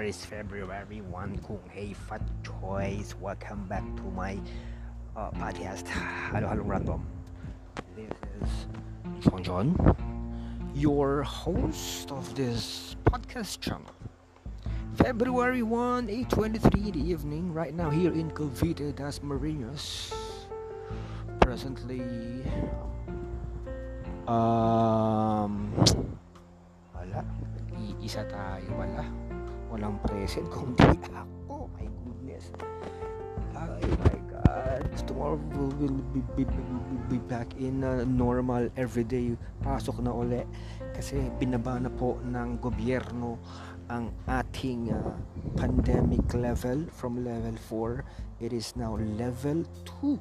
is February 1 kung hey fat choice. Welcome back to my uh, podcast. Hello Halo Random. This is John John your host of this podcast channel. February 1 8.23 in the evening. Right now here in Cavite Das Marinas. Presently um wala iisa tayo. Wala. Walang present. Kundi ako. My goodness. Oh my god. Tomorrow we'll be, be, be, be back in uh, normal everyday. Pasok na uli. Kasi binaba na po ng gobyerno ang ating uh, pandemic level from level 4 it is now level 2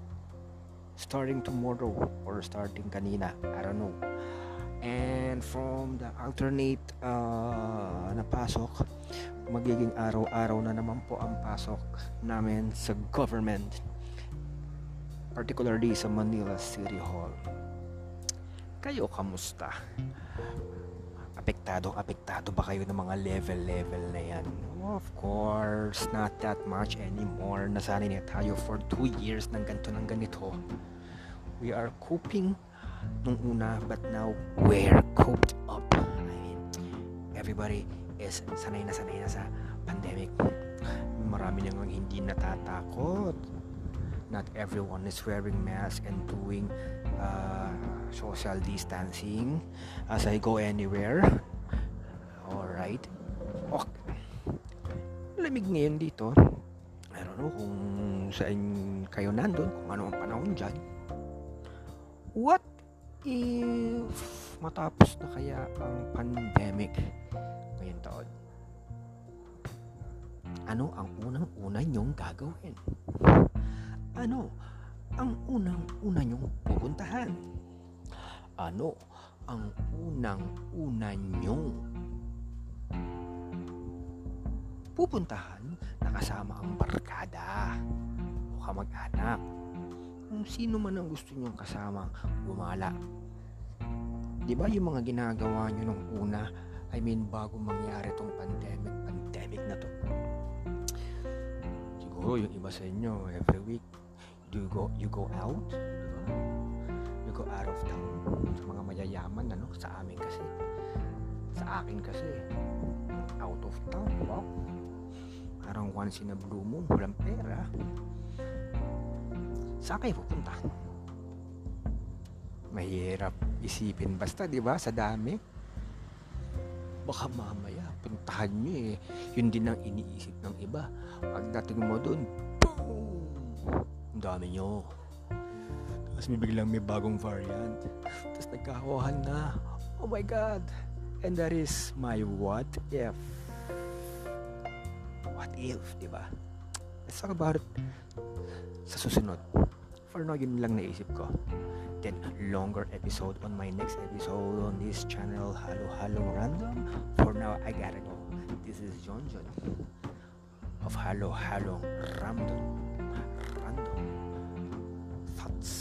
starting tomorrow or starting kanina. I don't know and from the alternate uh, na pasok magiging araw-araw na naman po ang pasok namin sa government particularly sa Manila City Hall. Kayo kamusta? Apektado apektado ba kayo ng mga level level na yan? Of course not that much anymore. Nasanay na tayo for 2 years ng ganito ng ganito. We are coping nung una but now we're coped up. I mean everybody is sanay na sanay na sa pandemic. Marami nang hindi natatakot. Not everyone is wearing mask and doing uh, social distancing as I go anywhere. Alright. Okay lamig ngayon dito. I don't know kung saan kayo nandun kung ano ang panahon dyan. What if matapos na kaya ang pandemic ngayong taon? Ano ang unang-una nyong gagawin? Ano ang unang-una nyong pupuntahan? Ano ang unang-una nyong pupuntahan na kasama ang barkada o kamag-anak kung sino man ang gusto nyong kasama gumala. Di ba yung mga ginagawa nyo nung una, I mean bago mangyari tong pandemic, pandemic na to. Siguro yung iba sa inyo, every week, do you go, you go out? You go out of town. Sa mga mayayaman, ano? Sa amin kasi. Sa akin kasi, out of town, wow. Parang once in a blue moon, walang pera saan kayo pupunta? Mahirap isipin basta, di ba? Sa dami. Baka mamaya, puntahan nyo eh. Yun din ang iniisip ng iba. Pagdating mo dun, boom! Ang dami nyo. Tapos may biglang may bagong variant. Tapos nagkakawahan na. Oh my God! And that is my what if. What if, di ba? Let's talk about sa susunod. For now, yun lang naisip ko. Then, longer episode on my next episode on this channel, Halo Halo Random. For now, I gotta go. This is John John of Halo Halo Random. Random Thoughts.